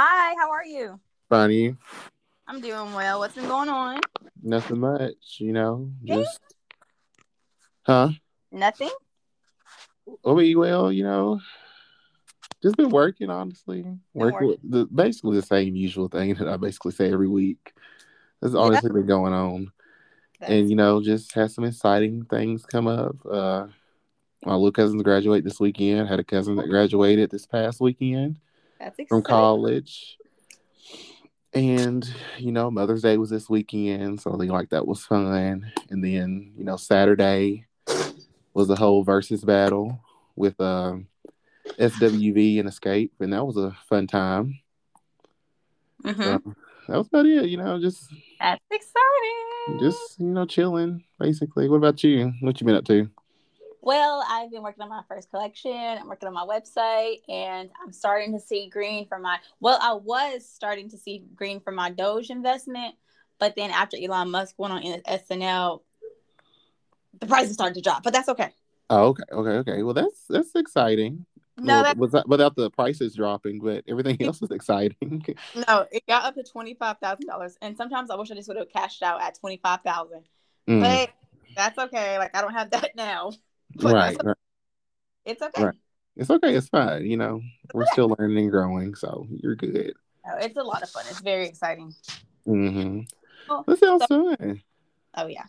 Hi, how are you? Funny. I'm doing well. What's been going on? Nothing much, you know. Just huh? Nothing. Oh well, you know, just been working honestly. Work working. with the basically the same usual thing that I basically say every week. That's Yeah. honestly been going on. That's, And you know, just had some exciting things come up. Uh my little cousins graduate this weekend. Had a cousin that graduated this past weekend that's from college. And you know, Mother's Day was this weekend, so I think like that was fun. And then you know, Saturday was the whole Verzuz battle with um, SWV and Xscape, and that was a fun time. Mhm. So that was about it. You know, just That's exciting. just you know, chilling basically. What about you? What you been up to? Well, I've been working on my first collection. I'm working on my website, and I'm starting to see green for my. Well, I was starting to see green for my Doge investment, but then after Elon Musk went on SNL, the prices started to drop. But that's okay. Oh, okay, okay, okay. Well, that's that's exciting. No, well, that without the prices dropping, but everything else is exciting. no, it got up to twenty five thousand dollars, and sometimes I wish I just would have cashed out at twenty five thousand. Mm, But that's okay. Like I don't have that now. But right. It's okay. Right. It's okay. It's fine. You know, we're still learning and growing, so you're good. No, it's a lot of fun. It's very exciting. Mm-hmm. That sounds fun. Oh yeah,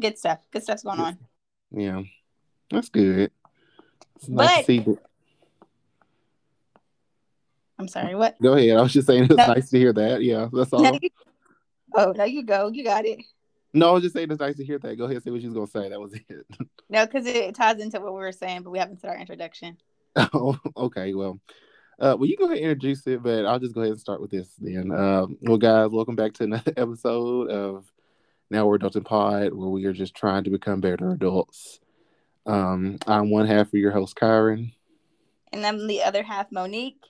good stuff. Good stuff's going on. Yeah, that's good. It's nice to But- see. I'm sorry. What? Go ahead. I was just saying it's No. nice to hear that. Yeah, that's all. Oh, there you go. You got it. No, I was just saying it's nice to hear that. Go ahead, and say what you was gonna say. That was it. No, because it ties into what we were saying, but we haven't said our introduction. oh, okay. Well, uh, well, you go ahead and introduce it, but I'll just go ahead and start with this then. Um, well, guys, welcome back to another episode of Now We're Adulting Pod, where we are just trying to become better adults. Um, I'm one half of your host, Kyron. And I'm the other half, Monique.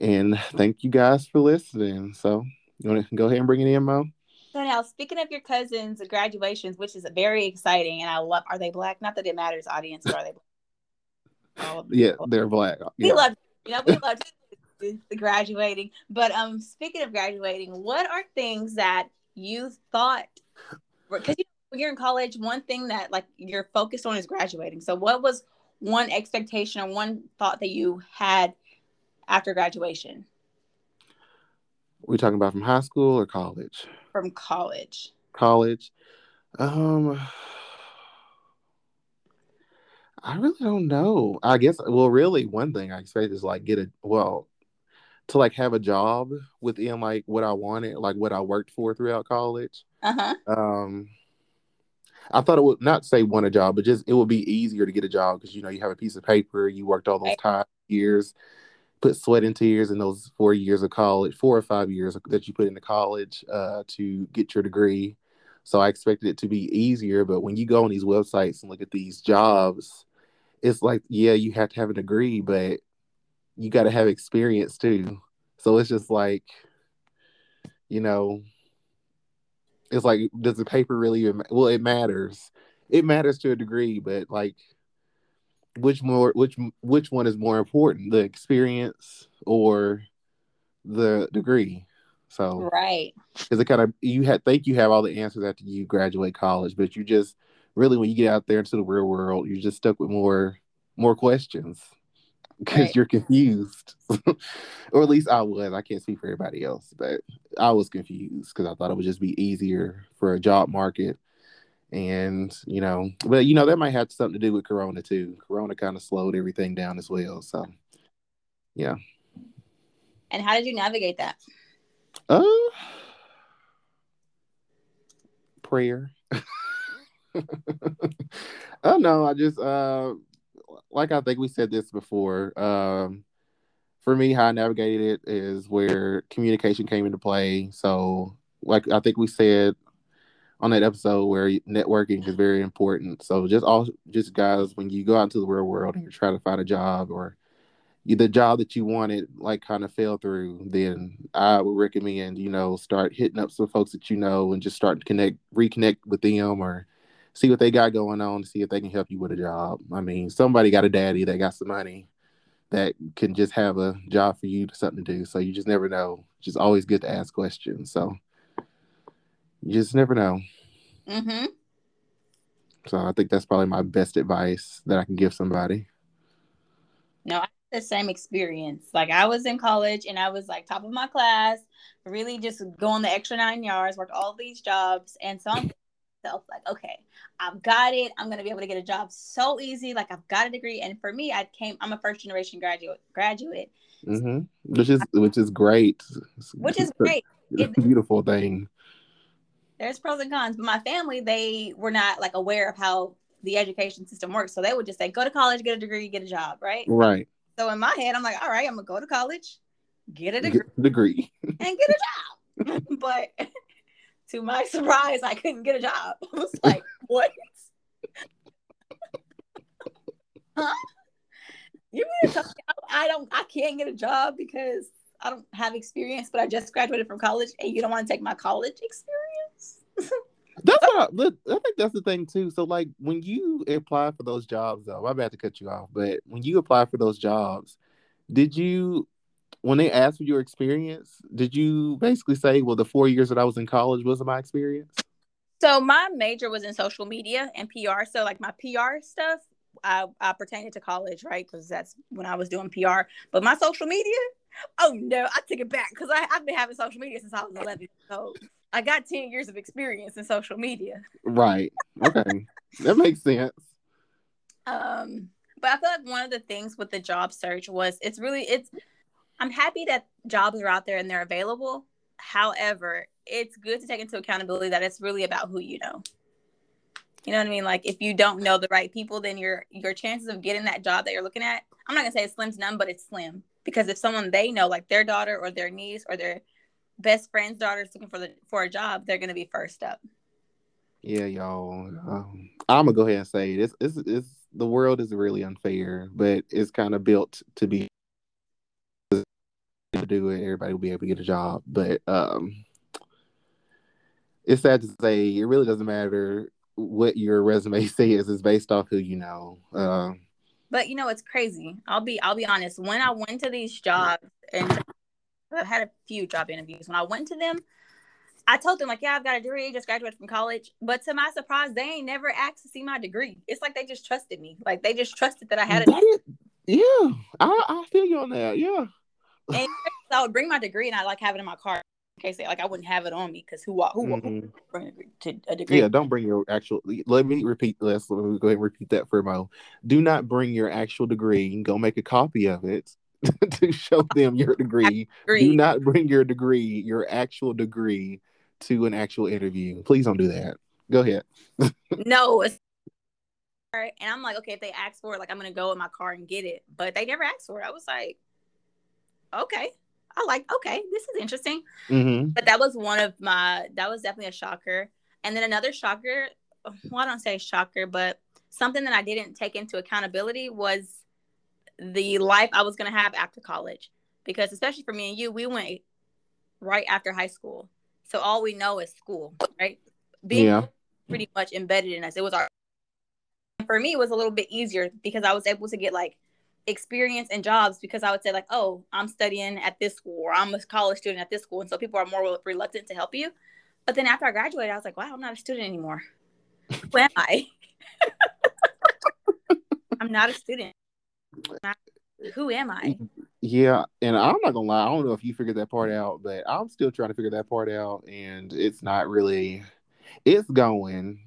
And thank you guys for listening. So, you want to go ahead and bring it in, Mo? So now, speaking of your cousins' graduations, which is very exciting, and I love. Are they black? Not that it matters, audience. But are they? Black? Yeah, they're black. we Yeah. love. You know, we love the graduating. But um, speaking of graduating, what are things that you thought? Because you know, when you're in college, one thing that like you're focused on is graduating. So, what was one expectation or one thought that you had after graduation we talking about from high school or college? From college? College. Um, I really don't know. I guess, well, really, one thing I expect is like get a, well, to like have a job within like what I wanted, like what I worked for throughout college. Uh huh. um I thought it would not say want a job, but just it would be easier to get a job because you know you have a piece of paper, you worked all those Right. time years, put sweat and tears in those four years of college, four or five years that you put into college uh, to get your degree. So I expected it to be easier, but when you go on these websites and look at these jobs, it's like yeah, you have to have a degree, but you got to have experience too. So it's just like, you know, it's like does the paper really even, well it matters it matters to a degree but like which more which which one is more important the experience or the degree so Right. because it kind of you had think you have all the answers after you graduate college but you just really when you get out there into the real world you're just stuck with more more questions because Right. you're confused or at least i was i can't speak for everybody else but i was confused because i thought it would just be easier for a job market and you know but you know that might have something to do with corona too. Corona kind of slowed everything down as well so yeah. And how did you navigate that? uh prayer. Oh no i just uh like i think we said this before um for me how i navigated it is where communication came into play. So like i think we said on that episode where networking is very important so just all just guys when you go out into the real world and you're trying to find a job or the job that you wanted like kind of fell through, then I would recommend you know start hitting up some folks that you know and just start to connect, reconnect with them, or see what they got going on see if they can help you with a job. I mean, somebody got a daddy that got some money, that can just have a job for you, to something to do. So you just never know. Just always good to ask questions. So you just never know. Mm-hmm. So I think that's probably my best advice that I can give somebody. No, I had the same experience. Like I was in college and I was like top of my class, really just going the extra nine yards, worked all these jobs, and so I'm myself like, okay, I've got it. I'm gonna be able to get a job so easy. Like I've got a degree, and for me, I came. I'm a first generation graduate. Graduate, mm-hmm. which is which is great. Which is great. It's a beautiful thing there's pros and cons. But my family, they were not like aware of how the education system works. So they would just say, go to college, get a degree, get a job, right? Right. So in my head, I'm like, all right, I'm gonna go to college, get a degree, get degree. and get a job. but to my surprise, I couldn't get a job. I was like, what? huh? You mean me I don't I can't get a job because I don't have experience, but I just graduated from college and you don't want to take my college experience? That's what I, I think that's the thing too. So like when you apply for those jobs though, I'm about to cut you off, but when you apply for those jobs, did you when they asked for your experience, did you basically say, well, the four years that I was in college was my experience? So my major was in social media and PR. So like my PR stuff, I, I pertained to college, right? Because that's when I was doing PR. But my social media, oh no, I took it back because I've been having social media since I was 11. years So I got 10 years of experience in social media. Right. Okay. that makes sense. Um, but I feel like one of the things with the job search was it's really it's I'm happy that jobs are out there and they're available. However, it's good to take into accountability that it's really about who you know. You know what I mean? Like if you don't know the right people, then your your chances of getting that job that you're looking at, I'm not gonna say it's slim to none, but it's slim. Because if someone they know, like their daughter or their niece or their best friend's daughter is looking for the for a job, they're gonna be first up. Yeah, y'all. Um, I'm gonna go ahead and say it. It's, it's, it's the world is really unfair, but it's kind of built to be to do it. Everybody will be able to get a job, but um, it's sad to say it really doesn't matter what your resume says. It's based off who you know. Uh, but you know, it's crazy. I'll be I'll be honest. When I went to these jobs and I had a few job interviews. When I went to them, I told them like, yeah, I've got a degree, just graduated from college. But to my surprise, they ain't never asked to see my degree. It's like they just trusted me. Like they just trusted that I had it. Yeah, I, I feel you on that. Yeah. and I would bring my degree and I like have it in my car in case they, like I wouldn't have it on me because who who mm-hmm. bring a, to a degree? Yeah, don't bring your actual. Let me repeat this. Let me go ahead and repeat that for a moment. Do not bring your actual degree. Go make a copy of it to show them your degree. Do not bring your degree, your actual degree, to an actual interview. Please don't do that. Go ahead. no, and I'm like, okay, if they ask for it, like I'm gonna go in my car and get it. But they never asked for it. I was like, okay. I like, okay, this is interesting. Mm-hmm. But that was one of my that was definitely a shocker. And then another shocker, well, I don't say shocker, but something that I didn't take into accountability was the life I was going to have after college. Because especially for me and you, we went right after high school. So all we know is school, right? Being yeah. pretty much embedded in us. It was our for me it was a little bit easier because I was able to get like experience and jobs because I would say like, oh, I'm studying at this school or I'm a college student at this school. And so people are more reluctant to help you. But then after I graduated, I was like, wow, I'm not a student anymore. Who am I? I'm not a student who am I? Yeah, and I'm not gonna lie, I don't know if you figured that part out, but I'm still trying to figure that part out, and it's not really. It's going.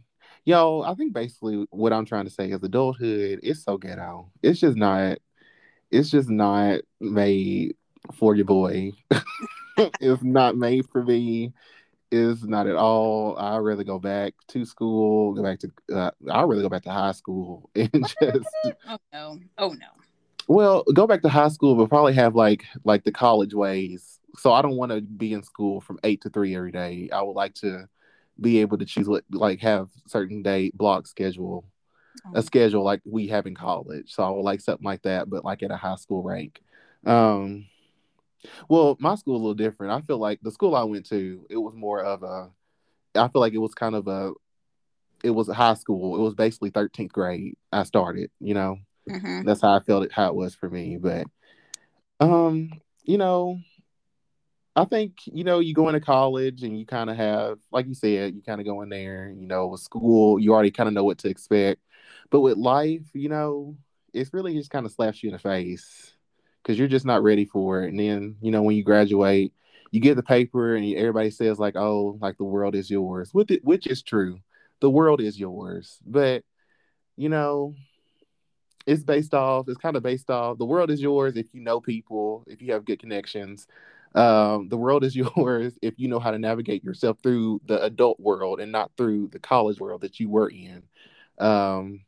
Yo, I think basically what I'm trying to say is adulthood is so ghetto. It's just not. It's just not made for your boy. it's not made for me. It's not at all. I'd rather go back to school, go back to. Uh, I'd rather go back to high school and just. oh no! Oh no! Well, go back to high school, but probably have like like the college ways. So I don't want to be in school from eight to three every day. I would like to be able to choose what like have certain day block schedule, a schedule like we have in college. So I would like something like that, but like at a high school rank. Um, well, my school a little different. I feel like the school I went to, it was more of a. I feel like it was kind of a. It was a high school. It was basically 13th grade. I started, you know. Mhm. That's how I felt it how it was for me. But um, you know, I think, you know, you go into college and you kind of have, like you said, you kind of go in there, you know, with school, you already kind of know what to expect. But with life, you know, it's really just kind of slaps you in the face because you're just not ready for it. And then, you know, when you graduate, you get the paper and everybody says like, "Oh, like the world is yours," which which is true. The world is yours, but you know, it's based off. It's kind of based off. The world is yours if you know people, if you have good connections. Um, the world is yours if you know how to navigate yourself through the adult world and not through the college world that you were in. Um,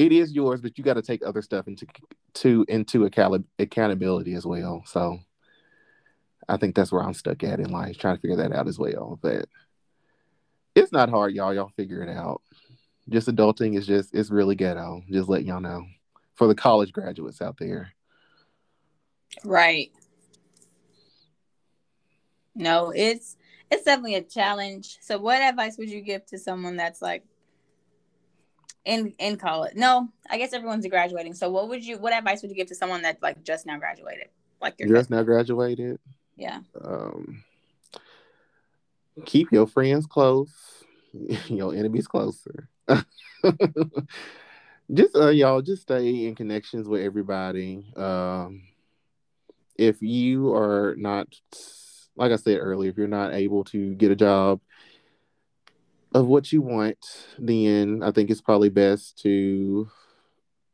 it is yours, but you got to take other stuff into to into account- accountability as well. So I think that's where I'm stuck at in life, trying to figure that out as well. But it's not hard, y'all. Y'all figure it out. Just adulting is just it's really ghetto. Just letting y'all know for the college graduates out there. Right. No, it's it's definitely a challenge. So what advice would you give to someone that's like in in college? No, I guess everyone's graduating. So what would you what advice would you give to someone that like just now graduated? Like your Just now graduated. Yeah. Um, keep your friends close, your enemies closer. just uh, y'all, just stay in connections with everybody. Um, if you are not, like I said earlier, if you're not able to get a job of what you want, then I think it's probably best to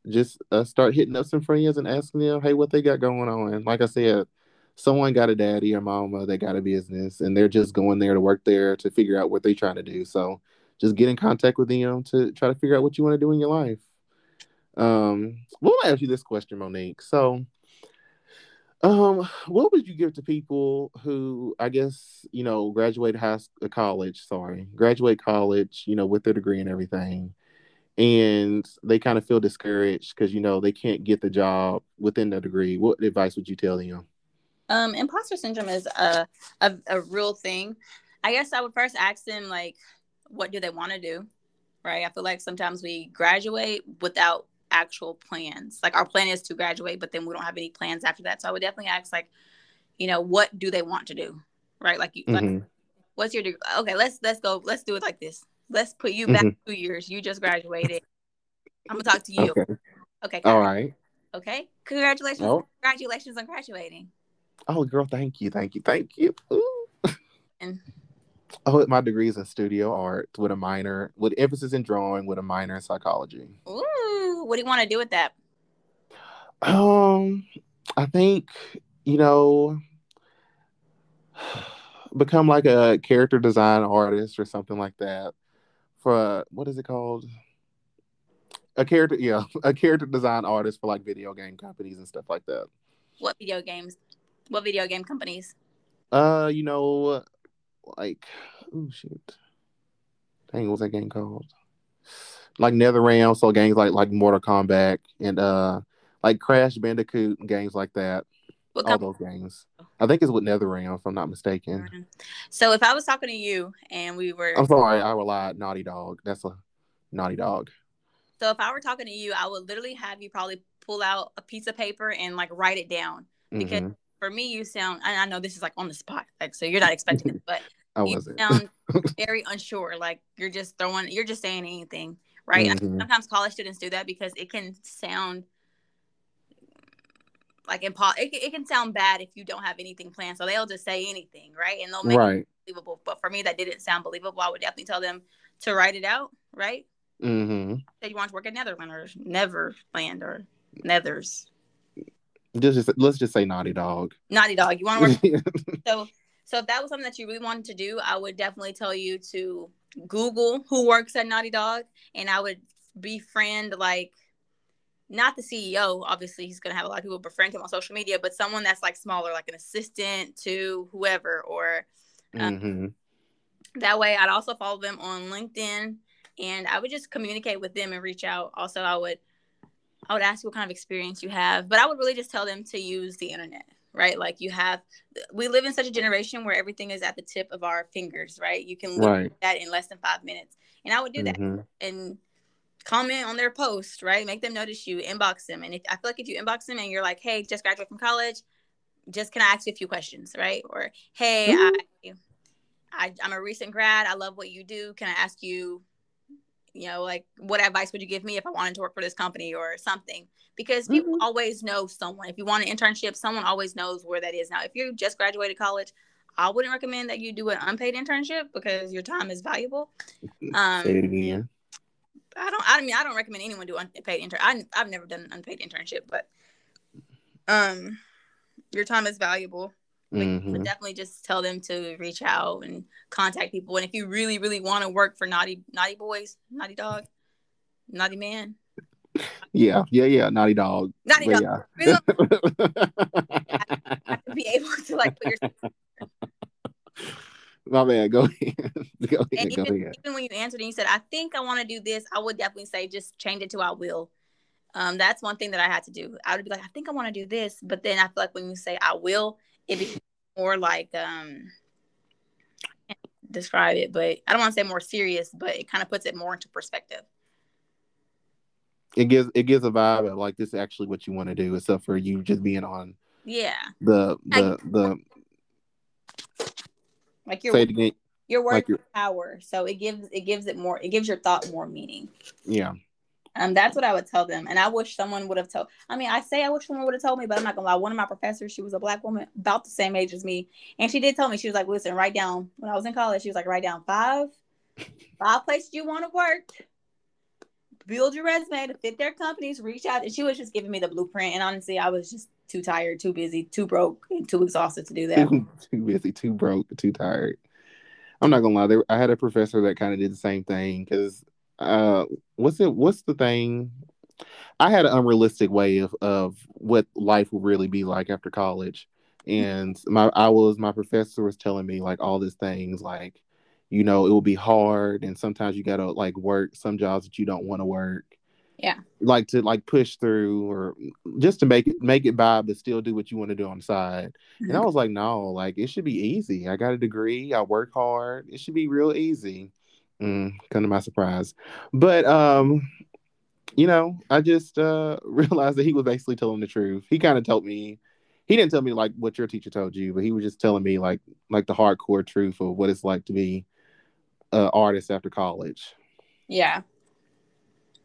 just uh, start hitting up some friends and asking them, hey, what they got going on. Like I said, someone got a daddy or mama that got a business and they're just going there to work there to figure out what they're trying to do. So just get in contact with them to try to figure out what you want to do in your life. Um, we'll ask you this question, Monique. So, um, what would you give to people who, I guess, you know, graduate high school, college, sorry, graduate college, you know, with their degree and everything, and they kind of feel discouraged because you know they can't get the job within their degree? What advice would you tell them? Um, imposter syndrome is a, a a real thing. I guess I would first ask them like, what do they want to do, right? I feel like sometimes we graduate without actual plans. Like our plan is to graduate, but then we don't have any plans after that. So I would definitely ask like, you know, what do they want to do, right? Like, you, like Mhm. what's your degree? Okay, let's let's go. Let's do it like this. Let's put you Mm-hmm. back two years. You just graduated. I'm gonna talk to you. Okay. Okay. All right. Okay. Congratulations. Oh. Congratulations on graduating. Oh, girl, thank you, thank you, thank you. And Oh, my degree is in studio art with a minor, with emphasis in drawing, with a minor in psychology. ooh, what do you want to do with that? Um, I think you know, become like a character design artist or something like that. For what is it called? A character, yeah, a character design artist for like video game companies and stuff like that. What video games? What video game companies? Uh, you know, like oh shoot, dang, what's that game called? Like NetherRealm, so games like like Mortal Kombat and uh like Crash Bandicoot and games like that. What All those games. I think it's with NetherRealm, if I'm not mistaken. So if I was talking to you and we were I'm sorry, I relied Naughty Dog. That's a Naughty Dog. so if I were talking to you, I would literally have you probably pull out a piece of paper and like write it down. Because Mhm. for me, you sound and I know this is like on the spot, like so you're not expecting it, but I you wasn't. sound very unsure. Like you're just throwing, you're just saying anything, right? Mhm. Sometimes college students do that because it can sound like impo- it, can- it can sound bad if you don't have anything planned. So they'll just say anything, right? And they'll make Right. it believable. But for me, that didn't sound believable. I would definitely tell them to write it out, right? Mm-hmm. Say you want to work at Netherland or Neverland or Nethers. Just let's just say Naughty Dog. Naughty Dog. You want to work So, so if that was something that you really wanted to do, I would definitely tell you to Google who works at Naughty Dog, and I would befriend like not the CEO. Obviously, he's gonna have a lot of people befriend him on social media, but someone that's like smaller, like an assistant to whoever, or hmm that way I'd also follow them on LinkedIn, and I would just communicate with them and reach out. Also, I would I would ask what kind of experience you have, but I would really just tell them to use the internet, right? Like you have, we live in such a generation where everything is at the tip of our fingers, right? You can look Right. at that in less than five minutes, and I would do that. Mhm. And comment on their post, right? Make them notice you, inbox them. And if I feel like if you inbox them and you're like, hey, just graduated from college, just can I ask you a few questions, right? Or hey, mm-hmm. I, I I'm a recent grad. I love what you do. Can I ask you, you know, like what advice would you give me if I wanted to work for this company or something? Because people mm-hmm. always know someone. If you want an internship, someone always knows where that is. Now, if you just graduated college, I wouldn't recommend that you do an unpaid internship because your time is valuable. Um, Say it again. I don't. I mean, I don't recommend anyone do unpaid intern. I, I've never done an unpaid internship, but um, your time is valuable. Mm-hmm. But definitely just tell them to reach out and contact people. And if you really, really want to work for naughty, naughty boys, naughty dog, naughty man. Yeah, yeah, yeah, naughty dog. Naughty but dog. Yeah. have to be able to like put your. My man, go ahead. go ahead. And even, ahead. even when you answered and you said, "I think I want to do this," I would definitely say just change it to "I will." Um, that's one thing that I had to do. I would be like, I think I want to do this, but then I feel like when you say I will, it becomes more like um describe it, but I don't want to say more serious, but it kind of puts it more into perspective. It gives it gives a vibe of like this is actually what you want to do, except for you just being on yeah the the I, the like your your word like power. So it gives it gives it more it gives your thought more meaning. Yeah. Um, that's what I would tell them. And I wish someone would have told. I mean, I say I wish someone would have told me, but I'm not gonna lie. One of my professors, she was a black woman, about the same age as me, and she did tell me she was like, "Listen, write down." When I was in college, she was like, "Write down five, five places you want to work, build your resume to fit their companies, reach out." And she was just giving me the blueprint. And honestly, I was just too tired, too busy, too broke, and too exhausted to do that. too busy, too broke, too tired. I'm not gonna lie. There, I had a professor that kind of did the same thing because uh what's it what's the thing? I had an unrealistic way of of what life will really be like after college. And my i was my professor was telling me like all these things like you know it will be hard and sometimes you gotta like work some jobs that you don't want to work. Yeah. Like to like push through or just to make it make it by but still do what you want to do on the side. Mm-hmm. and i mm-hmm. was like no like it should be easy. I got a degree. I work hard. It should be real easy Mm, kind of my surprise. But um, you know, I just uh realized that he was basically telling the truth. He kind of told me he didn't tell me like what your teacher told you, but he was just telling me like like the hardcore truth of what it's like to be an artist after college. Yeah.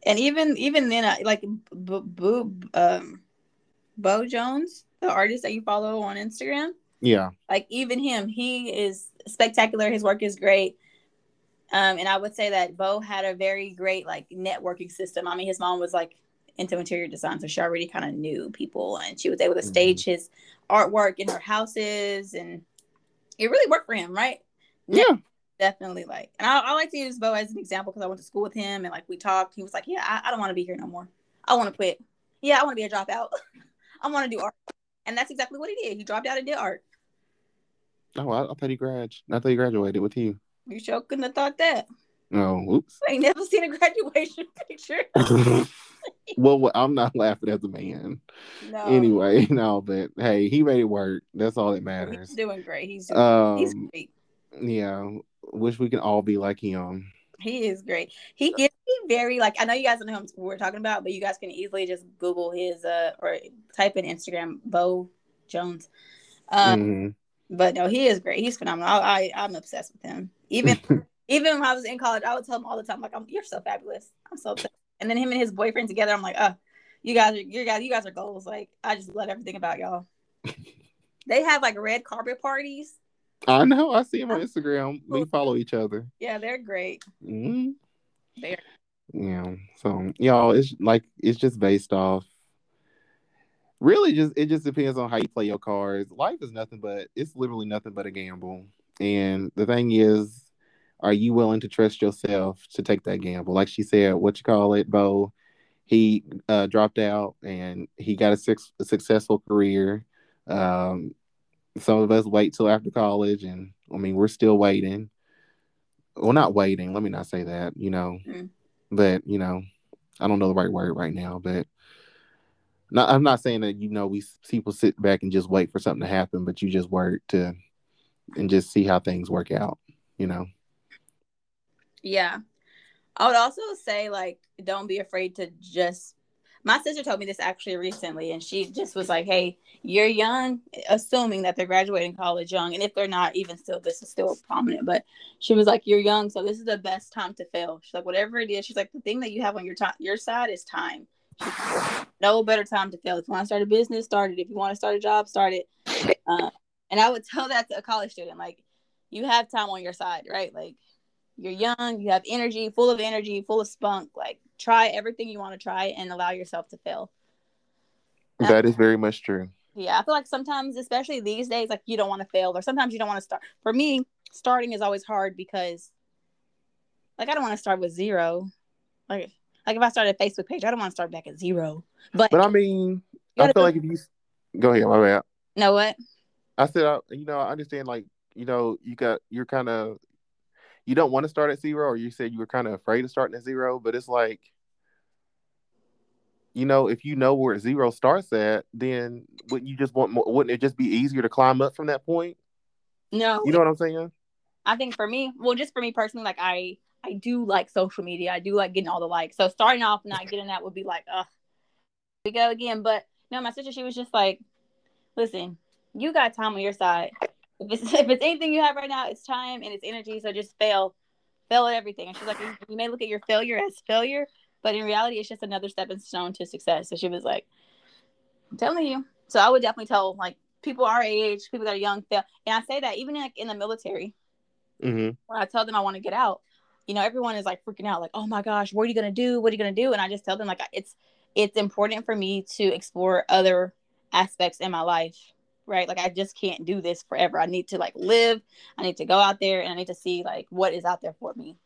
And even even then, uh, like Bo um, Bo Jones, the artist that you follow on Instagram. Yeah. Like even him, he is spectacular. His work is great. Um, and I would say that Bo had a very great like networking system. I mean, his mom was like into interior design, so she already kind of knew people, and she was able to mm-hmm. stage his artwork in her houses, and it really worked for him, right? Yeah, definitely. Like, and I, I like to use Bo as an example because I went to school with him, and like we talked. He was like, "Yeah, I, I don't want to be here no more. I want to quit. Yeah, I want to be a dropout. I want to do art." And that's exactly what he did. He dropped out and did art. Oh, I, I thought he grad. I thought he graduated with you. You sure couldn't have thought that. Oh, oops. I ain't never seen a graduation picture. well, I'm not laughing as a man. No. Anyway, no, but hey, he made it work. That's all that matters. He's doing great. He's doing, um, he's great. Yeah, wish we can all be like him. He is great. He gives me very like I know you guys don't know who we're talking about, but you guys can easily just Google his uh or type in Instagram Bo Jones. Um, mm-hmm. But no, he is great. He's phenomenal. I, I am obsessed with him. Even even when I was in college, I would tell him all the time, like, I'm, "You're so fabulous. I'm so." Obsessed. And then him and his boyfriend together, I'm like, "Oh, you guys are you guys you guys are goals." Like, I just love everything about y'all. they have like red carpet parties. I know. I see him on Instagram. We follow each other. Yeah, they're great. Mm-hmm. They're yeah. So y'all, it's like it's just based off really just it just depends on how you play your cards. Life is nothing but it's literally nothing but a gamble. And the thing is, are you willing to trust yourself to take that gamble? Like she said, what you call it, Bo? He uh, dropped out and he got a, six, a successful career. Um, some of us wait till after college, and I mean, we're still waiting. Well, not waiting. Let me not say that, you know, mm. but you know, I don't know the right word right now, but I'm not saying that you know we people sit back and just wait for something to happen, but you just work to and just see how things work out. You know. Yeah. I would also say like don't be afraid to just my sister told me this actually recently and she just was like hey you're young assuming that they're graduating college young and if they're not even still this is still prominent but she was like you're young so this is the best time to fail she's like whatever it is she's like the thing that you have on your time your side is time no better time to fail if you want to start a business start it if you want to start a job start it uh, and i would tell that to a college student like you have time on your side right like you're young, you have energy, full of energy, full of spunk. Like try everything you want to try and allow yourself to fail. That is very much true. Yeah, I feel like sometimes, especially these days, like you don't want to fail, or sometimes you don't want to start. For me, starting is always hard because, like, I don't want to start with zero. Like, like if I start a Facebook page, I don't want to start back at zero. But but I mean, I feel like if you go ahead, my bad. Know what? I said, you know, I understand. Like, you know, you got you're kind of you don't want to start at zero, or you said you were kind of afraid of starting at zero, but it's like, you know, if you know where zero starts at, then wouldn't you just want more? Wouldn't it just be easier to climb up from that point? No, you know what I'm saying. I think for me, well, just for me personally, like I, I do like social media. I do like getting all the likes. So starting off not getting that would be like, ugh, we go again. But no, my sister, she was just like, listen, you got time on your side. If it's if it's anything you have right now, it's time and it's energy. So just fail, fail at everything. And she's like, you may look at your failure as failure, but in reality, it's just another stepping stone to success. So she was like, I'm telling you. So I would definitely tell like people our age, people that are young, fail. And I say that even like in the military, mm-hmm. when I tell them I want to get out, you know, everyone is like freaking out, like, oh my gosh, what are you gonna do? What are you gonna do? And I just tell them like it's it's important for me to explore other aspects in my life right? Like I just can't do this forever. I need to like live. I need to go out there and I need to see like what is out there for me.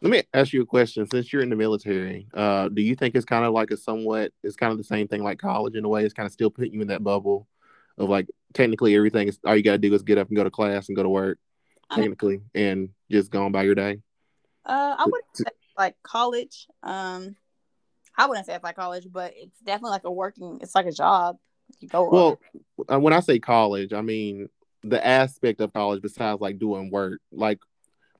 Let me ask you a question. Since you're in the military, uh, do you think it's kind of like a somewhat it's kind of the same thing like college in a way? It's kind of still putting you in that bubble of like technically everything is all you gotta do is get up and go to class and go to work, technically, I mean, and just go on by your day. Uh I wouldn't say like college. Um I wouldn't say it's like college, but it's definitely like a working it's like a job. You go well, uh, when I say college, I mean the aspect of college besides like doing work, like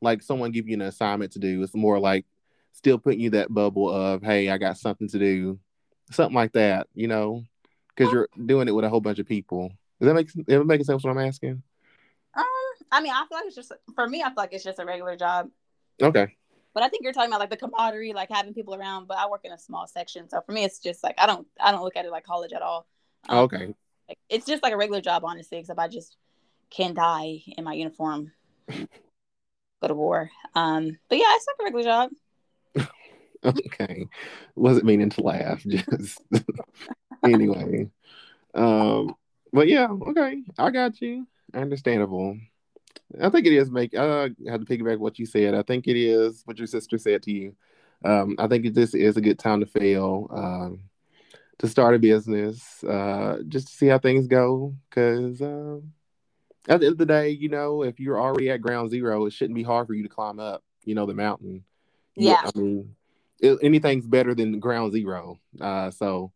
like someone give you an assignment to do. It's more like still putting you that bubble of hey, I got something to do, something like that, you know, because you're doing it with a whole bunch of people. Does that make does that make sense? What I'm asking? Um, I mean, I feel like it's just for me. I feel like it's just a regular job. Okay. But I think you're talking about like the camaraderie, like having people around. But I work in a small section, so for me, it's just like I don't I don't look at it like college at all. Um, okay. Like, it's just like a regular job, honestly, except I just can die in my uniform, go to war. Um, but yeah, it's like a regular job. okay, wasn't meaning to laugh. Just anyway. Um, but yeah, okay, I got you. Understandable. I think it is make. I had to piggyback what you said. I think it is what your sister said to you. Um, I think this is a good time to fail. Um, to start a business, uh, just to see how things go. Because um, at the end of the day, you know, if you're already at ground zero, it shouldn't be hard for you to climb up, you know, the mountain. Yeah. I mean, it, anything's better than ground zero. Uh, so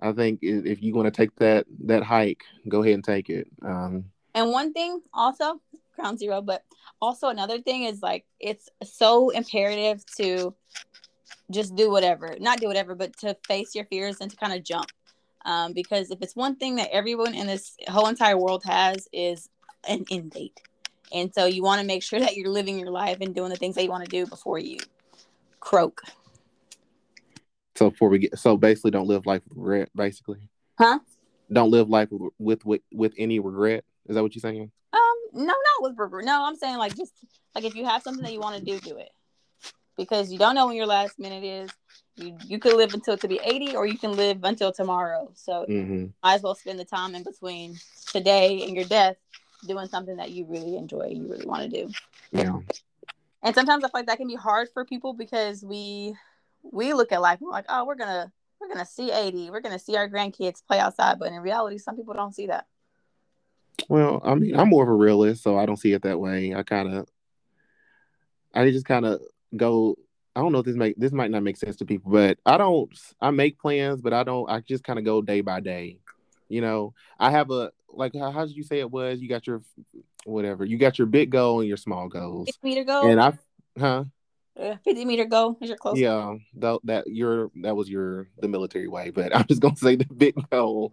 I think if you want to take that that hike, go ahead and take it. Um, and one thing also, ground zero, but also another thing is like it's so imperative to just do whatever, not do whatever, but to face your fears and to kind of jump. Um, because if it's one thing that everyone in this whole entire world has is an end date. And so you want to make sure that you're living your life and doing the things that you want to do before you croak. So before we get, so basically, don't live life with regret. Basically, huh? Don't live life with with with, with any regret. Is that what you're saying? Um, no, not with regret. No, I'm saying like just like if you have something that you want to do, do it because you don't know when your last minute is. You you could live until to be 80 or you can live until tomorrow. So mm-hmm. might as well spend the time in between today and your death doing something that you really enjoy you really want to do. Yeah. And sometimes I feel like that can be hard for people because we we look at life and we're like, oh, we're gonna we're gonna see 80, we're gonna see our grandkids play outside, but in reality, some people don't see that. Well, I mean, I'm more of a realist, so I don't see it that way. I kind of, I just kind of go I don't know if this make this might not make sense to people, but I don't I make plans, but I don't I just kind of go day by day. You know, I have a like how, how did you say it was? You got your whatever, you got your big goal and your small goals. Six meter goal. And I huh? Yeah, 50 meter goal is your close. Yeah, that that your that was your the military way, but I'm just gonna say the big goal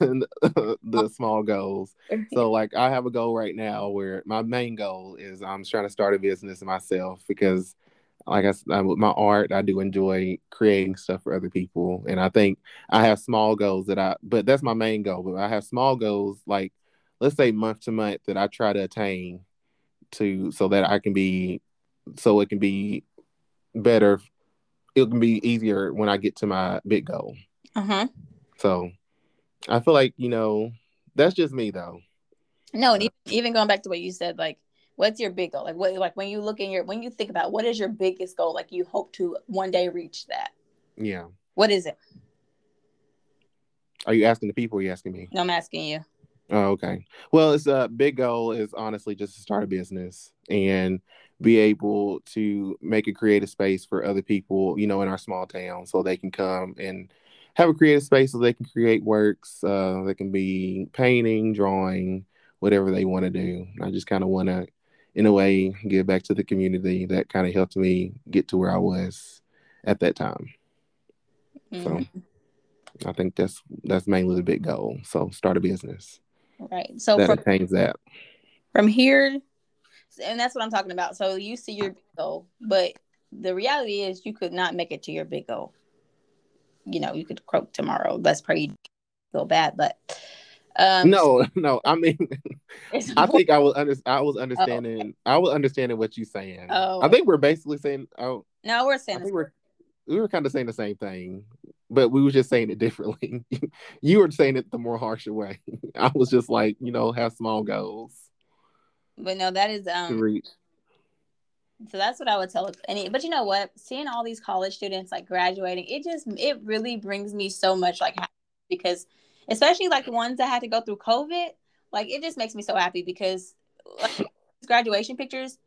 and uh, the small goals. So like I have a goal right now where my main goal is I'm trying to start a business myself because like I said, with my art, I do enjoy creating stuff for other people, and I think I have small goals that I, but that's my main goal. But I have small goals like let's say month to month that I try to attain to so that I can be so it can be better. It can be easier when I get to my big goal. Uh-huh. So I feel like, you know, that's just me though. No, and even, even going back to what you said, like what's your big goal? Like what like when you look in your when you think about what is your biggest goal, like you hope to one day reach that. Yeah. What is it? Are you asking the people or are you asking me? No, I'm asking you. Oh, okay. Well, it's a big goal is honestly just to start a business and be able to make a creative space for other people, you know, in our small town so they can come and have a creative space so they can create works. Uh, they can be painting, drawing, whatever they want to do. I just kind of want to, in a way, give back to the community that kind of helped me get to where I was at that time. Mm-hmm. So I think that's that's mainly the big goal. So start a business. Right. So that from, attains that. From here, and that's what I'm talking about. So you see your big goal, but the reality is you could not make it to your big goal. You know, you could croak tomorrow. Let's pray you feel bad, but um, no, no. I mean, I think I was under, I was understanding. Oh, okay. I was understanding what you're saying. Oh, I think we're basically saying. Oh, no, we're saying. we're we were kind of saying the same thing but we were just saying it differently. you were saying it the more harsher way. I was just like, you know, have small goals. But no, that is um. So that's what I would tell any but you know what? Seeing all these college students like graduating, it just it really brings me so much like because especially like the ones that had to go through COVID, like it just makes me so happy because like, graduation pictures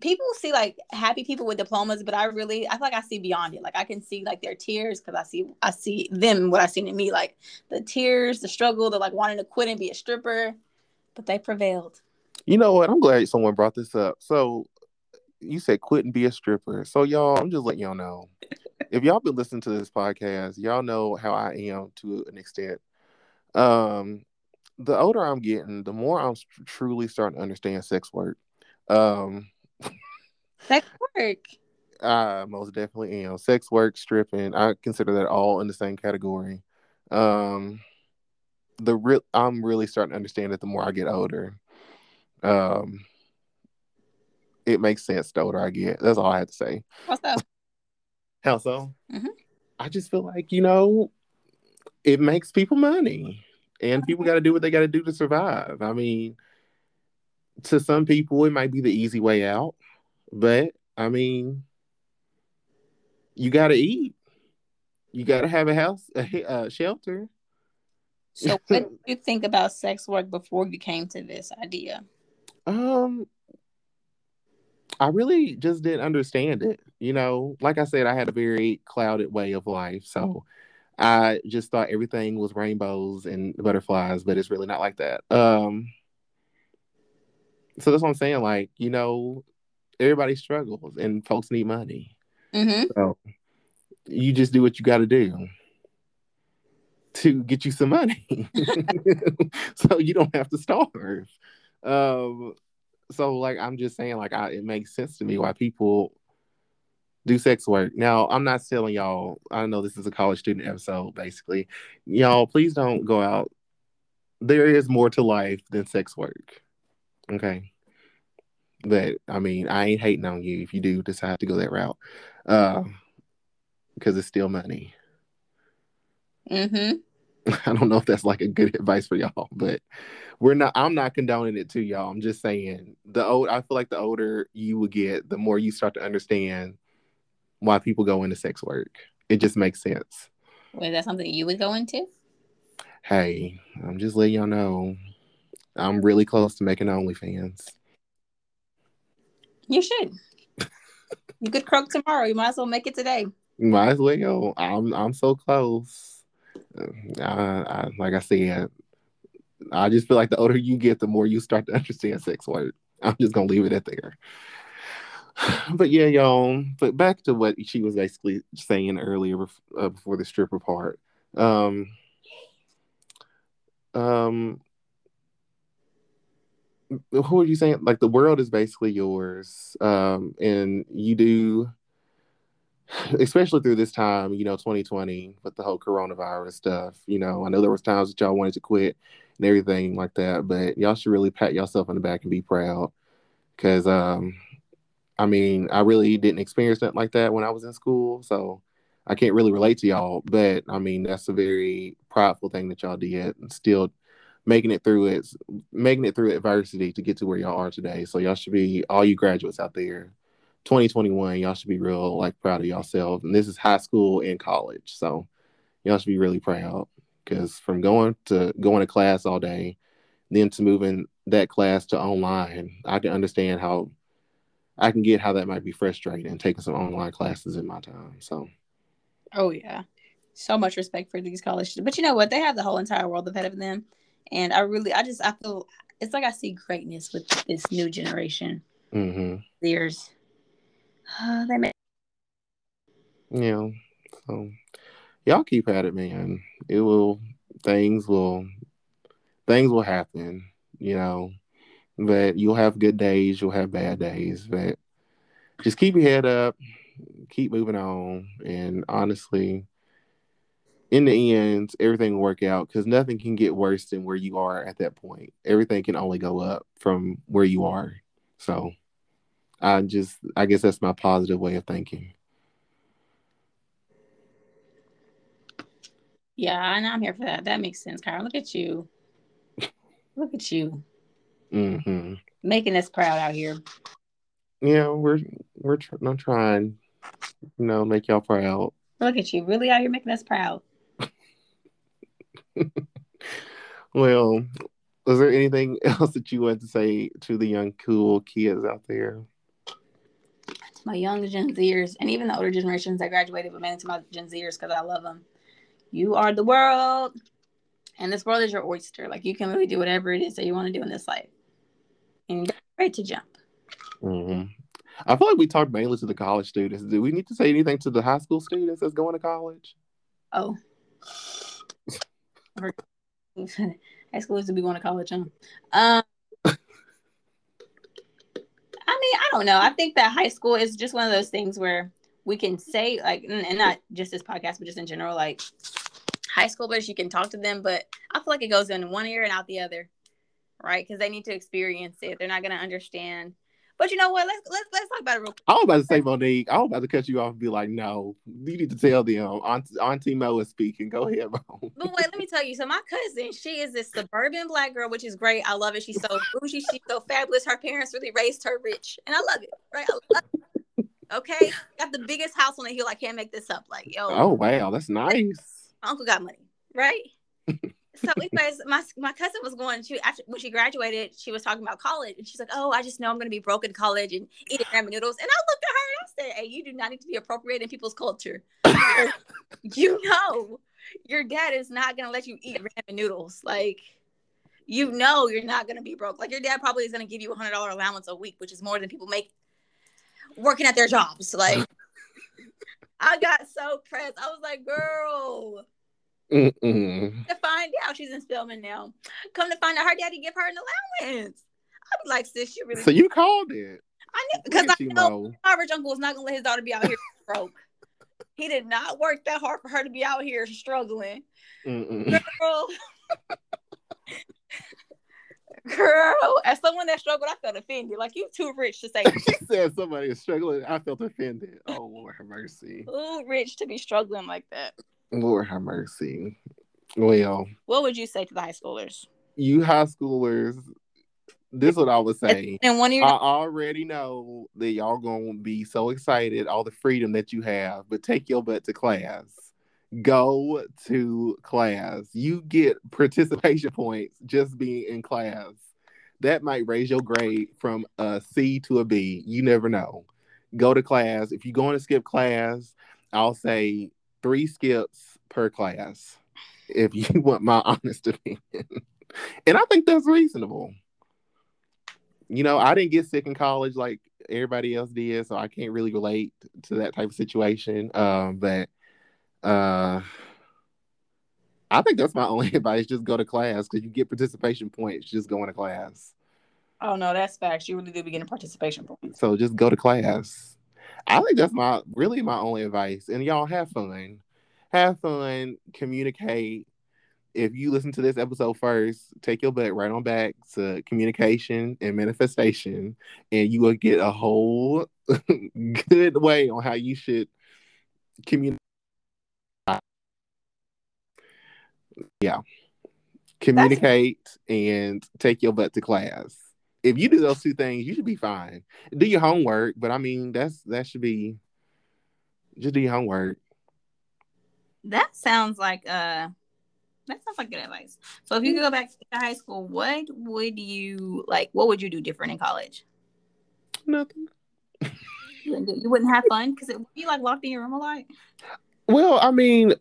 people see like happy people with diplomas, but I really I feel like I see beyond it. Like I can see like their tears because I see I see them what I seen in me, like the tears, the struggle, the like wanting to quit and be a stripper, but they prevailed. You know what? I'm glad someone brought this up. So you said quit and be a stripper. So y'all, I'm just letting y'all know. if y'all been listening to this podcast, y'all know how I am to an extent. Um, the older I'm getting, the more I'm truly starting to understand sex work. Um, Sex work. I most definitely am. Sex work, stripping. I consider that all in the same category. Um, the real I'm really starting to understand it the more I get older. Um, it makes sense the older I get. That's all I have to say. How so? How so? Mm-hmm. I just feel like you know, it makes people money, and people got to do what they got to do to survive. I mean, to some people, it might be the easy way out. But I mean, you got to eat. You got to have a house, a, a shelter. So, what did you think about sex work before you came to this idea? Um, I really just didn't understand it. You know, like I said, I had a very clouded way of life, so I just thought everything was rainbows and butterflies, but it's really not like that. Um, so that's what I'm saying. Like, you know, everybody struggles and folks need money. Mm-hmm. So you just do what you got to do to get you some money, so you don't have to starve. Um, so like I'm just saying, like I, it makes sense to me why people do sex work. Now I'm not telling y'all. I know this is a college student episode, basically. Y'all, please don't go out. There is more to life than sex work. Okay. But I mean, I ain't hating on you if you do decide to go that route, uh, because it's still money. Mm-hmm. I don't know if that's like a good advice for y'all, but we're not. I'm not condoning it to y'all. I'm just saying the old. I feel like the older you will get, the more you start to understand why people go into sex work. It just makes sense. Well, is that something you would go into? Hey, I'm just letting y'all know. I'm really close to making OnlyFans. You should. you could croak tomorrow. You might as well make it today. Might as well. I'm I'm so close. Uh, I, like I said, I just feel like the older you get, the more you start to understand sex work. I'm just gonna leave it at there. but yeah, y'all. But back to what she was basically saying earlier uh, before the stripper part. Um, um, what were you saying? Like the world is basically yours, um, and you do, especially through this time. You know, 2020 with the whole coronavirus stuff. You know, I know there was times that y'all wanted to quit and everything like that, but y'all should really pat yourself on the back and be proud because um I mean, I really didn't experience that like that when I was in school, so I can't really relate to y'all. But I mean, that's a very prideful thing that y'all did, and still making it through it, making it through adversity to get to where y'all are today. So y'all should be all you graduates out there, 2021. Y'all should be real like proud of yourself. And this is high school and college, so y'all should be really proud because from going to going to class all day, then to moving that class to online, I can understand how I can get how that might be frustrating taking some online classes in my time. So, oh yeah, so much respect for these colleges, but you know what? They have the whole entire world ahead of them, and I really, I just, I feel it's like I see greatness with this new generation. Mm-hmm. Years, uh, they make. Yeah, so y'all keep at it, man. It will things will things will happen, you know that you'll have good days, you'll have bad days, but just keep your head up, keep moving on, and honestly, in the end, everything will work out because nothing can get worse than where you are at that point. Everything can only go up from where you are. So, I just, I guess that's my positive way of thinking. Yeah, and I'm here for that. That makes sense, Kyle. Look at you. Look at you. Mm-hmm. Making us proud out here. Yeah, we're we're tr- not trying, you know, make y'all proud. Look at you, really out here making us proud. well, was there anything else that you want to say to the young cool kids out there? My young Gen Zers and even the older generations that graduated, but mainly to my Gen Zers because I love them. You are the world, and this world is your oyster. Like you can really do whatever it is that you want to do in this life and ready to jump. Mm-hmm. I feel like we talked mainly to the college students. Do we need to say anything to the high school students that's going to college? Oh, high school is to be going to college, huh? Um, I mean, I don't know. I think that high school is just one of those things where we can say like, and not just this podcast, but just in general, like high schoolers, you can talk to them, but I feel like it goes in one ear and out the other right? Because they need to experience it. They're not going to understand. But you know what? Let's let's let's talk about it real quick. I was about to say, Monique. I was about to cut you off and be like, "No, you need to tell them." Auntie, Auntie Mo is speaking. Go ahead, Mo. But wait, let me tell you. So my cousin, she is this suburban black girl, which is great. I love it. She's so bougie. She's so fabulous. Her parents really raised her rich, and I love it. Right? I love it. Okay, got the biggest house on the hill. I can't make this up. Like, yo. Oh wow, that's nice. My uncle got money, right? so anyways, my my cousin was going to after when she graduated, she was talking about college, and she's like, "Oh, I just know I'm going to be broke in college and eating ramen noodles." And I looked at her and I said, "Hey, you do not need to be appropriating people's culture. you know, your dad is not going to let you eat ramen noodles. Like, you know, you're not going to be broke. Like, your dad probably is going to give you a hundred dollar allowance a week, which is more than people make working at their jobs. Like, I got so pressed. I was like, "Girl." Mm-mm. To find out she's in Spelman now. Come to find out her daddy give her an allowance. I'd be like, sis, you really. So you called it. I knew because I know, know my rich uncle was not gonna let his daughter be out here broke. He did not work that hard for her to be out here struggling. Mm-mm. Girl. Girl, as someone that struggled, I felt offended. Like you too rich to say. she said somebody is struggling. I felt offended. Oh Lord have mercy. Too rich to be struggling like that. Lord have mercy. Well, what would you say to the high schoolers? You high schoolers, this is what I would say. And one of your- I already know that y'all gonna be so excited, all the freedom that you have, but take your butt to class. Go to class. You get participation points just being in class. That might raise your grade from a C to a B. You never know. Go to class. If you're going to skip class, I'll say three skips per class, if you want my honest opinion. and I think that's reasonable. You know, I didn't get sick in college like everybody else did, so I can't really relate to that type of situation. Um, but uh, I think that's my only advice: just go to class because you get participation points just going to class. Oh no, that's facts. You really do be getting participation points. So just go to class. I think that's my really my only advice. And y'all have fun. Have fun, communicate. If you listen to this episode first, take your butt right on back to communication and manifestation, and you will get a whole good way on how you should communicate. Yeah. Communicate That's- and take your butt to class if you do those two things, you should be fine. Do your homework, but I mean that's that should be just do your homework. That sounds like uh that sounds like good advice. So if you could go back to high school, what would you like what would you do different in college? Nothing. You wouldn't have fun because it would be like locked in your room a lot. Well, I mean,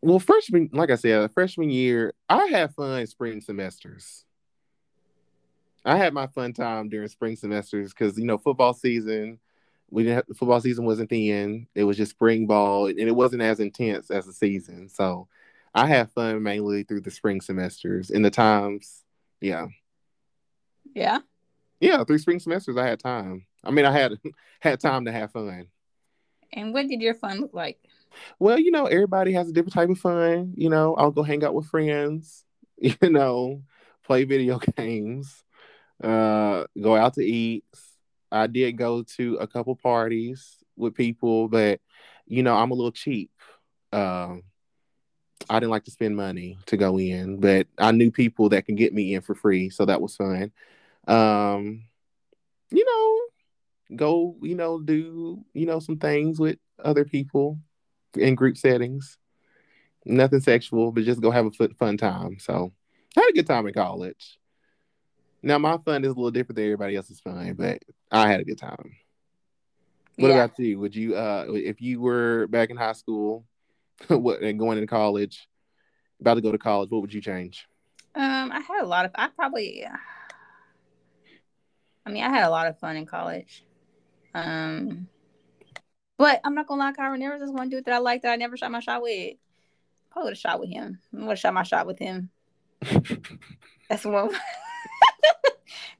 well, freshman, like I said, freshman year, I had fun spring semesters. I had my fun time during spring semesters because you know football season. We didn't have football season wasn't the end. It was just spring ball, and it wasn't as intense as the season. So I had fun mainly through the spring semesters and the times. Yeah. Yeah. Yeah, through spring semesters, I had time. I mean, I had had time to have fun. And what did your fun look like? Well, you know, everybody has a different type of fun. You know, I'll go hang out with friends. You know, play video games uh, go out to eat. I did go to a couple parties with people, but you know, I'm a little cheap. Um, I didn't like to spend money to go in, but I knew people that can get me in for free, so that was fun. Um, you know, go, you know, do, you know, some things with other people in group settings. Nothing sexual, but just go have a fun time. So, I had a good time in college. Now my fun is a little different than everybody else's fun, but I had a good time. What yeah. about you? Would you uh if you were back in high school what and going into college, about to go to college, what would you change? Um, I had a lot of I probably I mean I had a lot of fun in college. Um but I'm not gonna lie, Kyron, there was this one dude that I liked that I never shot my shot with. Probably would have shot with him. I would have shot my shot with him. That's one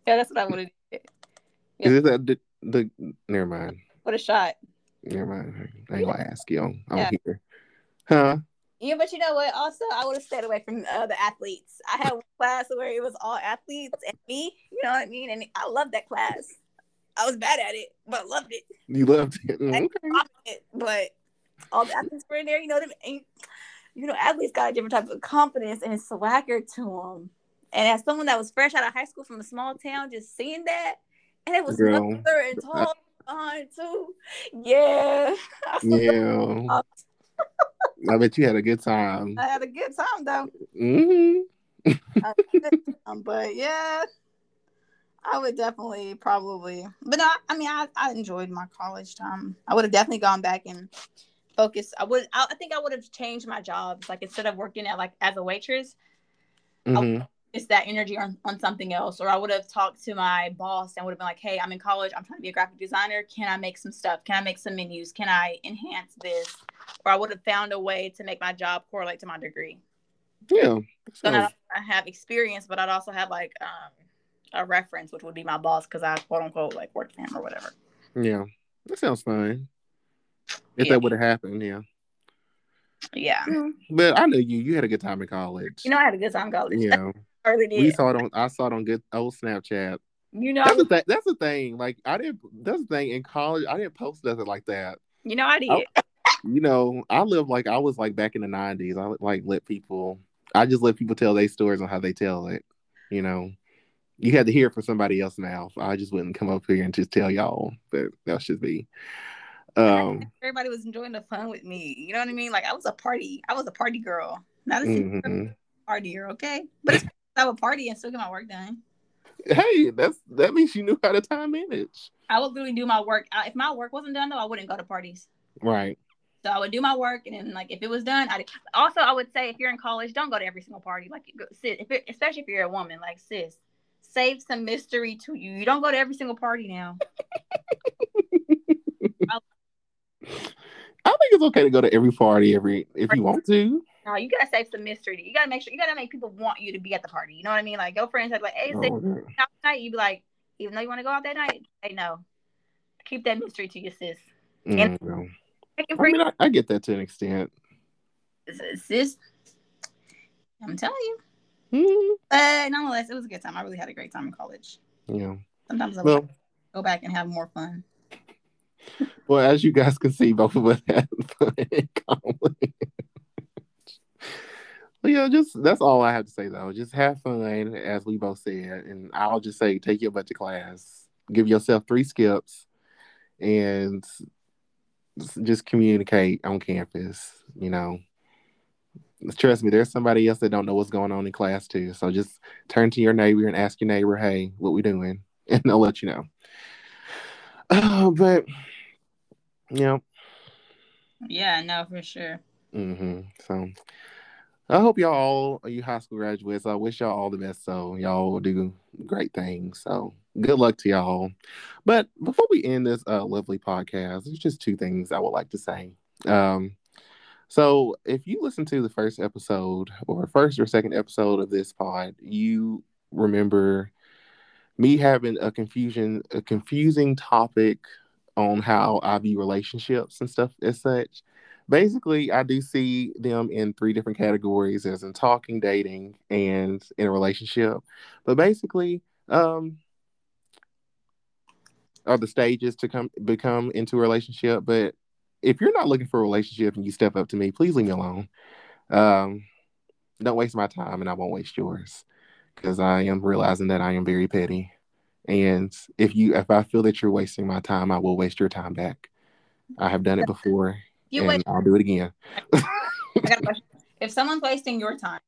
yeah, that's what I would have did. Yeah. Is it that the, the never mind. What a shot. Never mind. I ain't gonna ask you. I'm, I'm yeah. here. Huh? Yeah, but you know what? Also, I would have stayed away from uh, the athletes. I had one class where it was all athletes and me. You know what I mean? And I loved that class. I was bad at it, but I loved it. You loved it, mm-hmm. it but all the athletes were in there. You know, them, and, you know, athletes got a different type of confidence and swagger to them. And as someone that was fresh out of high school from a small town, just seeing that, and it was Girl, and tall behind too. Yeah. Yeah. I bet you had a good time. I had a good time though. Mm-hmm. time, but yeah, I would definitely probably, but no, I mean, I, I enjoyed my college time. I would have definitely gone back and focused. I would, I, I think I would have changed my jobs. Like instead of working at like as a waitress, mm-hmm it's that energy on, on something else. Or I would have talked to my boss and would have been like, hey, I'm in college. I'm trying to be a graphic designer. Can I make some stuff? Can I make some menus? Can I enhance this? Or I would have found a way to make my job correlate to my degree. Yeah. So not I have experience, but I'd also have like um, a reference, which would be my boss because I quote unquote like worked for him or whatever. Yeah. That sounds fine. If yeah. that would have happened, yeah. Yeah. yeah. But I know you. You had a good time in college. You know, I had a good time in college. Yeah. Early did. We saw it on. I saw it on good old Snapchat. You know, that's the thing. That's the thing. Like I didn't. That's the thing. In college, I didn't post nothing like that. You know, I did. I, you know, I live like I was like back in the '90s. I like let people. I just let people tell their stories on how they tell it. You know, you had to hear it from somebody else now. So I just wouldn't come up here and just tell y'all that that should be. Um, everybody was enjoying the fun with me. You know what I mean? Like I was a party. I was a party girl, not a mm-hmm. partier. Okay, but it's have a party and still get my work done. Hey, that's that means you knew how to time manage. I would literally do my work. If my work wasn't done though, I wouldn't go to parties. Right. So I would do my work, and then like if it was done, I also I would say if you're in college, don't go to every single party. Like sis, if it, especially if you're a woman, like sis, save some mystery to you. You don't go to every single party now. I think it's okay to go to every party every if you want to. No, you gotta save some mystery. You gotta make sure you gotta make people want you to be at the party. You know what I mean? Like your friends are like, "Hey, oh, out tonight," you be like, even though you want to go out that night, hey, no, keep that mystery to your sis. Mm, no. I mean, I, I, get that to an extent. Sis, I'm telling you. Mm-hmm. But nonetheless, it was a good time. I really had a great time in college. Yeah. Sometimes I well, go back and have more fun. Well, as you guys can see, both of us had fun in college. Yeah, just that's all I have to say though. Just have fun, as we both said, and I'll just say take your butt to class, give yourself three skips, and just communicate on campus. You know, trust me, there's somebody else that don't know what's going on in class too. So just turn to your neighbor and ask your neighbor, "Hey, what we doing?" and they'll let you know. Uh, but you know. Yeah, no, for sure. Mm-hmm. So I hope y'all all you high school graduates. I wish y'all all the best. So y'all do great things. So good luck to y'all. But before we end this uh, lovely podcast, there's just two things I would like to say. Um, so if you listen to the first episode or first or second episode of this pod, you remember me having a confusion, a confusing topic on how I view relationships and stuff as such. Basically, I do see them in three different categories as in talking, dating, and in a relationship. But basically, um, are the stages to come become into a relationship. But if you're not looking for a relationship and you step up to me, please leave me alone. Um, don't waste my time and I won't waste yours because I am realizing that I am very petty. And if you if I feel that you're wasting my time, I will waste your time back. I have done it before you and. I'll do it again. if someone's wasting your time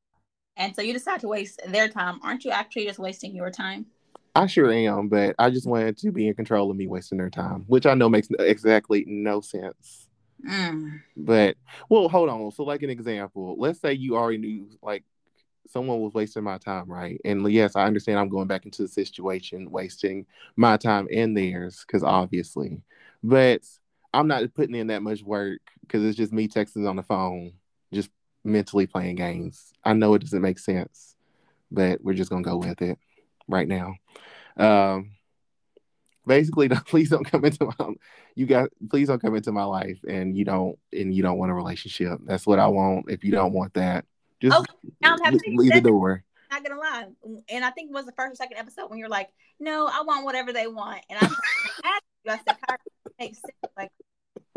and so you decide to waste their time, aren't you actually just wasting your time? I sure am, but I just wanted to be in control of me wasting their time, which I know makes exactly no sense. Mm. But well, hold on. So, like an example, let's say you already knew like someone was wasting my time, right? And yes, I understand I'm going back into the situation, wasting my time and theirs, because obviously, but I'm not putting in that much work because it's just me texting on the phone, just mentally playing games. I know it doesn't make sense, but we're just gonna go with it right now. Um, basically, please don't come into my you got please don't come into my life and you don't and you don't want a relationship. That's what I want. If you don't want that, just okay, leave the door. Not gonna lie, and I think it was the first or second episode when you're like, "No, I want whatever they want," and I asked you, I said, "How makes sense? Like,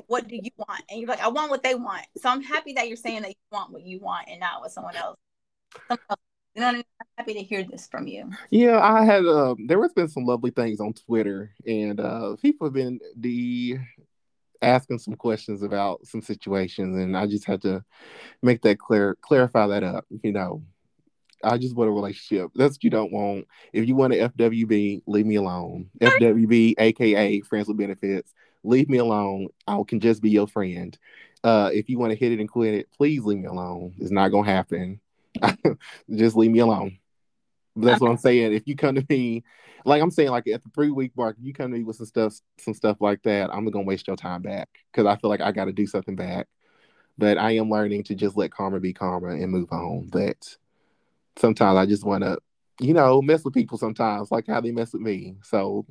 what do you want?" And you're like, "I want what they want." So I'm happy that you're saying that you want what you want and not what someone else. You know, I am happy to hear this from you. Yeah, I had. Uh, there has been some lovely things on Twitter, and uh, people have been the asking some questions about some situations, and I just had to make that clear, clarify that up. You know, I just want a relationship. That's what you don't want. If you want an FWB, leave me alone. FWB, aka friends with benefits, leave me alone. I can just be your friend. Uh, if you want to hit it and quit it, please leave me alone. It's not gonna happen. just leave me alone. That's what I'm saying. If you come to me, like I'm saying, like at the three week mark, you come to me with some stuff, some stuff like that, I'm gonna waste your time back because I feel like I got to do something back. But I am learning to just let karma be karma and move on. But sometimes I just want to, you know, mess with people sometimes, like how they mess with me. So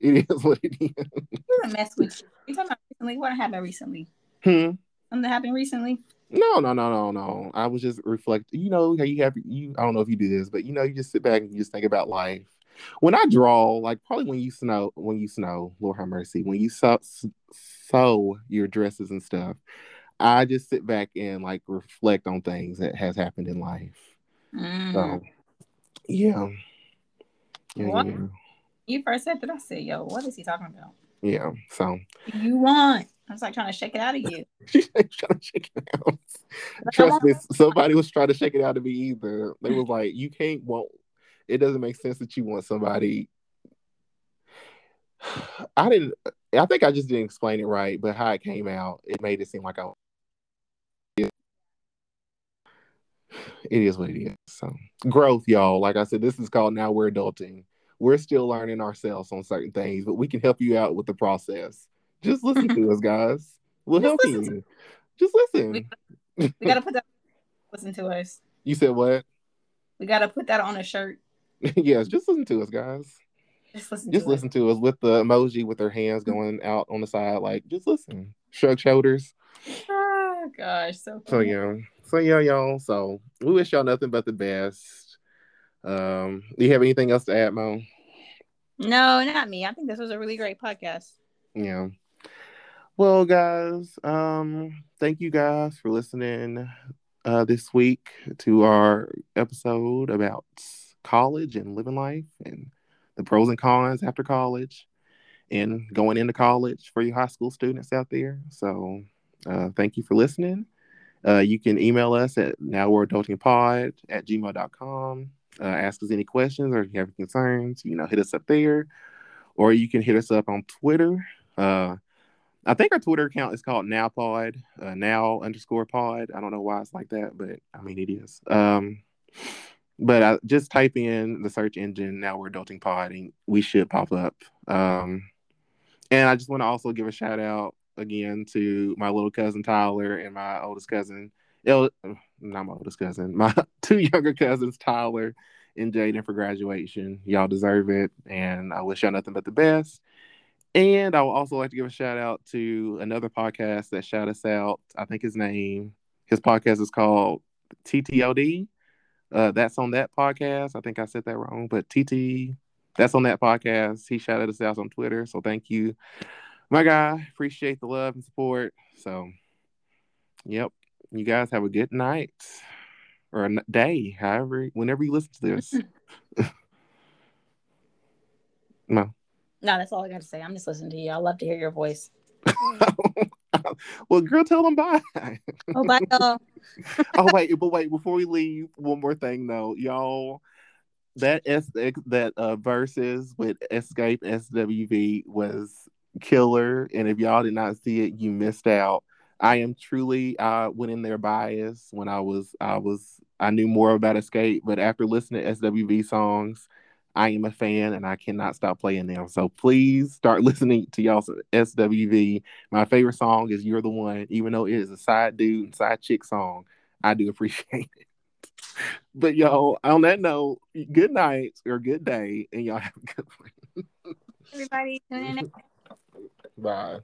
it is what it is. You mess with you. You talking about recently? What happened recently? Hmm. Something happened recently. No, no, no, no, no. I was just reflecting. You know, you have you. I don't know if you do this, but you know, you just sit back and you just think about life. When I draw, like probably when you snow, when you snow, Lord have mercy, when you sew, sew your dresses and stuff, I just sit back and like reflect on things that has happened in life. Mm. So, yeah. yeah, what? yeah. You first said that I said, "Yo, what is he talking about?" Yeah. So you want I was like trying to shake it out of you. She's trying to shake it out. Trust me, somebody was trying to shake it out of me either. They was like, you can't want it doesn't make sense that you want somebody. I didn't I think I just didn't explain it right, but how it came out, it made it seem like I is what it is. So growth, y'all. Like I said, this is called now we're adulting. we're still learning ourselves on certain things, but we can help you out with the process. Just listen to us, guys. We'll Just help you. To- Just listen. We, we gotta put that. Listen to us. You said what? We gotta put that on a shirt. yes, just listen to us, guys. Just listen. Just to listen to us with the emoji with their hands going out on the side, like just listen. Shrug shoulders. Oh gosh, so. So yeah, so yeah, y'all. So we wish y'all nothing but the best. Um, do you have anything else to add, Mo? No, not me. I think this was a really great podcast. Yeah. Well, guys, um, thank you guys for listening uh, this week to our episode about college and living life and the pros and cons after college and going into college for you high school students out there. So, uh, thank you for listening. Uh, you can email us at nowwereadultingpod at gmail.com. Uh, ask us any questions or if you have concerns, you know, hit us up there. Or you can hit us up on Twitter. Uh, I think our Twitter account is called NowPod, uh, now underscore pod. I don't know why it's like that, but I mean, it is. Um, but I just type in the search engine, now we're adulting pod, and we should pop up. Um, and I just want to also give a shout out again to my little cousin Tyler and my oldest cousin, El- not my oldest cousin, my two younger cousins, Tyler and Jaden, for graduation. Y'all deserve it, and I wish y'all nothing but the best. And I would also like to give a shout out to another podcast that shout us out. I think his name, his podcast is called TTOD. Uh, that's on that podcast. I think I said that wrong, but TT, that's on that podcast. He shouted us out on Twitter. So thank you my guy. Appreciate the love and support. So, yep. You guys have a good night or a day, however, whenever you listen to this. no. No, that's all I got to say. I'm just listening to you. I love to hear your voice. well, girl, tell them bye. Oh, bye, y'all. oh, wait, but wait, before we leave, one more thing though, y'all. That S that uh Verzuz with Xscape SWV was killer. And if y'all did not see it, you missed out. I am truly I went in there biased when I was I was I knew more about Xscape, but after listening to SWV songs, I am a fan and I cannot stop playing them. So please start listening to y'all's SWV. My favorite song is You're the One, even though it is a side dude and side chick song. I do appreciate it. But y'all, on that note, good night or good day, and y'all have a good one. Everybody, Bye.